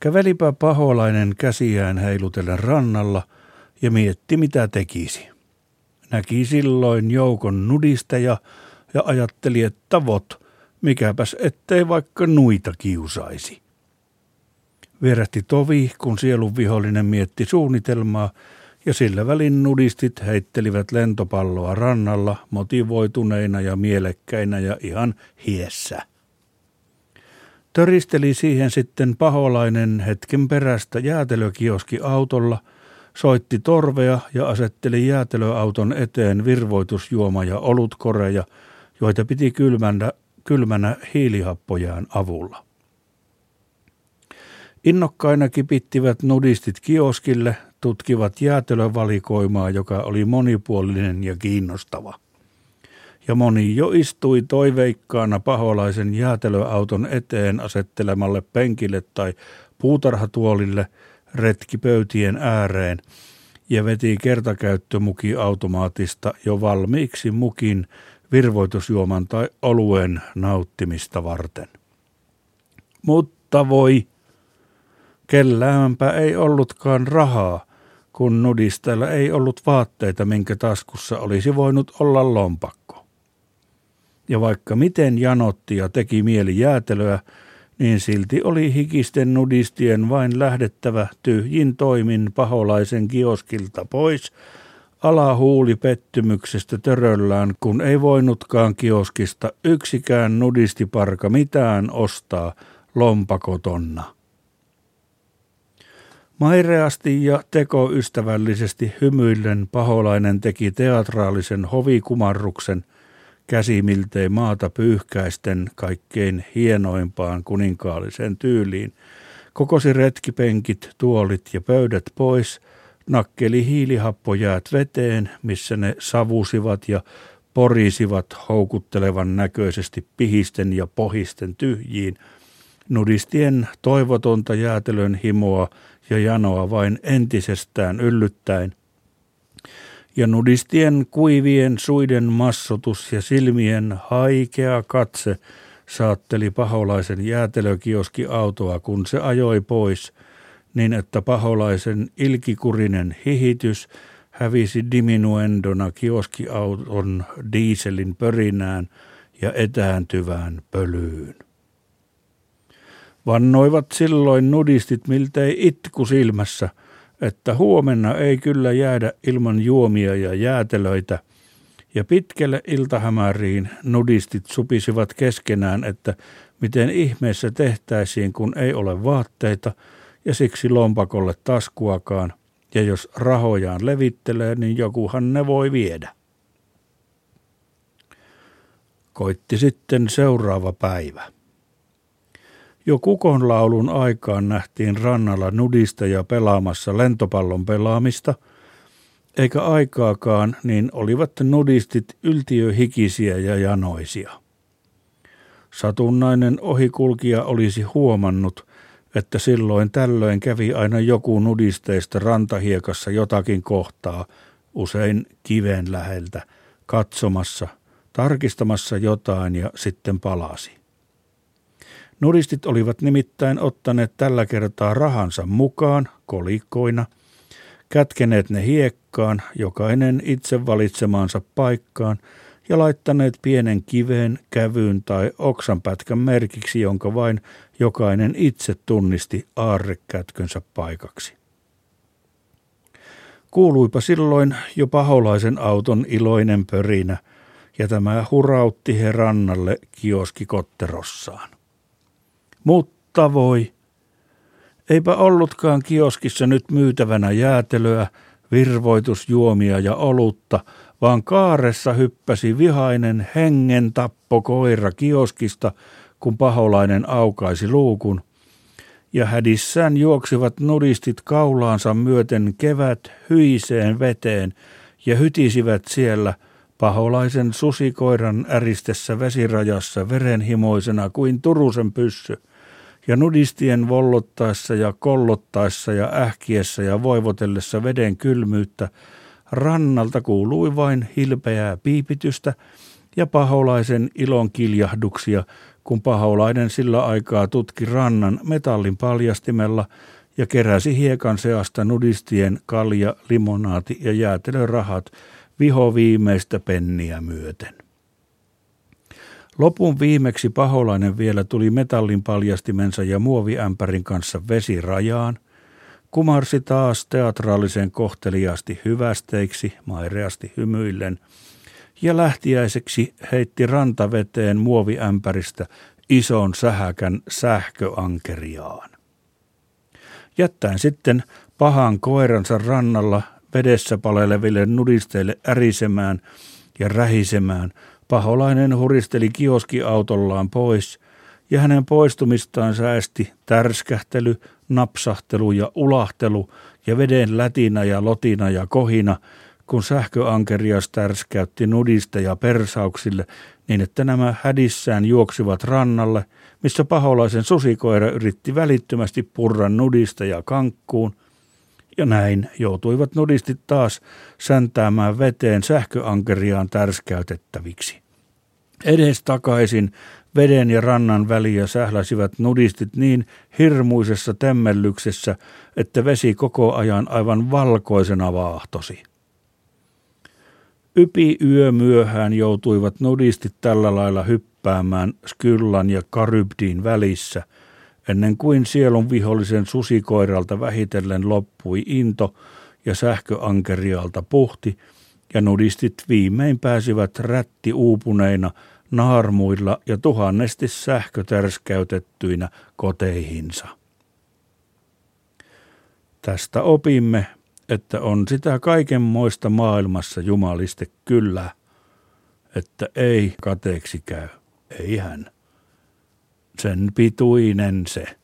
Kävelipä paholainen käsiään heilutellen rannalla ja mietti mitä tekisi. Näki silloin joukon nudisteja ja ajatteli, että vot, mikäpäs ettei vaikka nuita kiusaisi. Vierähti tovi, kun sielun vihollinen mietti suunnitelmaa, ja sillä välin nudistit heittelivät lentopalloa rannalla motivoituneina ja mielekkäinä ja ihan hiessä. Töristeli siihen sitten paholainen hetken perästä jäätelökioski autolla, soitti torvea ja asetteli jäätelöauton eteen virvoitusjuoma ja olutkoreja, joita piti kylmänä, kylmänä hiilihappojaan avulla. Innokkaina kipittivät nudistit kioskille, tutkivat jäätelövalikoimaa, joka oli monipuolinen ja kiinnostava. Ja moni jo istui toiveikkaana paholaisen jäätelöauton eteen asettelemalle penkille tai puutarhatuolille retkipöytien ääreen ja veti kertakäyttömuki automaatista jo valmiiksi mukin virvoitusjuoman tai oluen nauttimista varten. Mutta voi, kelläämpä ei ollutkaan rahaa, kun nudisteilla ei ollut vaatteita, minkä taskussa olisi voinut olla lompakko. Ja vaikka miten janotti ja teki mieli jäätelöä, niin silti oli hikisten nudistien vain lähdettävä tyhjin toimin paholaisen kioskilta pois, alahuuli pettymyksestä töröllään, kun ei voinutkaan kioskista yksikään nudistiparka mitään ostaa lompakotonna. Maireasti ja tekoystävällisesti hymyillen paholainen teki teatraalisen hovikumarruksen käsi miltei maata pyyhkäisten kaikkein hienoimpaan kuninkaalliseen tyyliin. Kokosi retkipenkit, tuolit ja pöydät pois, nakkeli hiilihappojäät veteen, missä ne savusivat ja porisivat houkuttelevan näköisesti pihisten ja pohisten tyhjiin, nudistien toivotonta jäätelön himoa ja janoa vain entisestään yllyttäen. Ja nudistien kuivien suiden massotus ja silmien haikea katse saatteli paholaisen jäätelökioski autoa, kun se ajoi pois, niin että paholaisen ilkikurinen hihitys hävisi diminuendona kioskiauton diiselin pörinään ja etääntyvään pölyyn. Vannoivat silloin nudistit miltei itku silmässä, että huomenna ei kyllä jäädä ilman juomia ja jäätelöitä, ja pitkälle iltahämäriin nudistit supisivat keskenään, että miten ihmeessä tehtäisiin, kun ei ole vaatteita, ja siksi lompakolle taskuakaan, ja jos rahojaan levittelee, niin jokuhan ne voi viedä. Koitti sitten seuraava päivä. Jo kukonlaulun aikaan nähtiin rannalla nudisteja pelaamassa lentopallon pelaamista, eikä aikaakaan, niin olivat nudistit yltiöhikisiä ja janoisia. Satunnainen ohikulkija olisi huomannut, että silloin tällöin kävi aina joku nudisteista rantahiekassa jotakin kohtaa, usein kiven läheltä, katsomassa, tarkistamassa jotain ja sitten palasi. Nuristit olivat nimittäin ottaneet tällä kertaa rahansa mukaan kolikkoina, kätkeneet ne hiekkaan, jokainen itse valitsemaansa paikkaan, ja laittaneet pienen kiveen, kävyyn tai oksanpätkän merkiksi, jonka vain jokainen itse tunnisti aarrekätkönsä paikaksi. Kuuluipa silloin jo paholaisen auton iloinen pörinä, ja tämä hurautti he rannalle kioskikotterossaan. Mutta voi. Eipä ollutkaan kioskissa nyt myytävänä jäätelöä, virvoitusjuomia ja olutta, vaan kaaressa hyppäsi vihainen hengen tappo koira kioskista, kun paholainen aukaisi luukun, ja hädissään juoksivat nudistit kaulaansa myöten kevät hyiseen veteen ja hytisivät siellä – paholaisen susikoiran äristessä vesirajassa verenhimoisena kuin Turusen pyssy, ja nudistien vollottaessa ja kollottaessa ja ähkiessä ja voivotellessa veden kylmyyttä, rannalta kuului vain hilpeää piipitystä ja paholaisen ilon kiljahduksia, kun paholainen sillä aikaa tutki rannan metallin paljastimella ja keräsi hiekan seasta nudistien kalja, limonaati ja jäätelörahat viho viimeistä penniä myöten. Lopun viimeksi paholainen vielä tuli metallin paljastimensa ja muoviämpärin kanssa vesirajaan, kumarsi taas teatraalisen kohteliasti hyvästeiksi, maireasti hymyillen, ja lähtiäiseksi heitti rantaveteen muoviämpäristä ison sähäkän sähköankeriaan. Jättäen sitten pahan koiransa rannalla vedessä paleleville nudisteille ärisemään ja rähisemään, paholainen huristeli kioskiautollaan pois, ja hänen poistumistaan säästi tärskähtely, napsahtelu ja ulahtelu ja veden lätinä ja lotina ja kohina, kun sähköankerias tärskäytti nudista ja persauksille niin, että nämä hädissään juoksivat rannalle, missä paholaisen susikoira yritti välittömästi purra nudista ja kankkuun, ja näin joutuivat nudistit taas säntäämään veteen sähköankeriaan tärskäytettäviksi. Edes takaisin veden ja rannan väliä sähläsivät nudistit niin hirmuisessa temmellyksessä, että vesi koko ajan aivan valkoisena vaahtosi. Ypi yö myöhään joutuivat nudistit tällä lailla hyppäämään Skyllan ja Karybdin välissä, ennen kuin sielun vihollisen susikoiralta vähitellen loppui into ja sähköankerialta puhti, ja nudistit viimein pääsivät rätti uupuneina naarmuilla ja tuhannesti sähkötärskäytettyinä koteihinsa. Tästä opimme, että on sitä kaikenmoista maailmassa jumaliste kyllä, että ei kateeksi käy, ei hän. Sen pituinen se.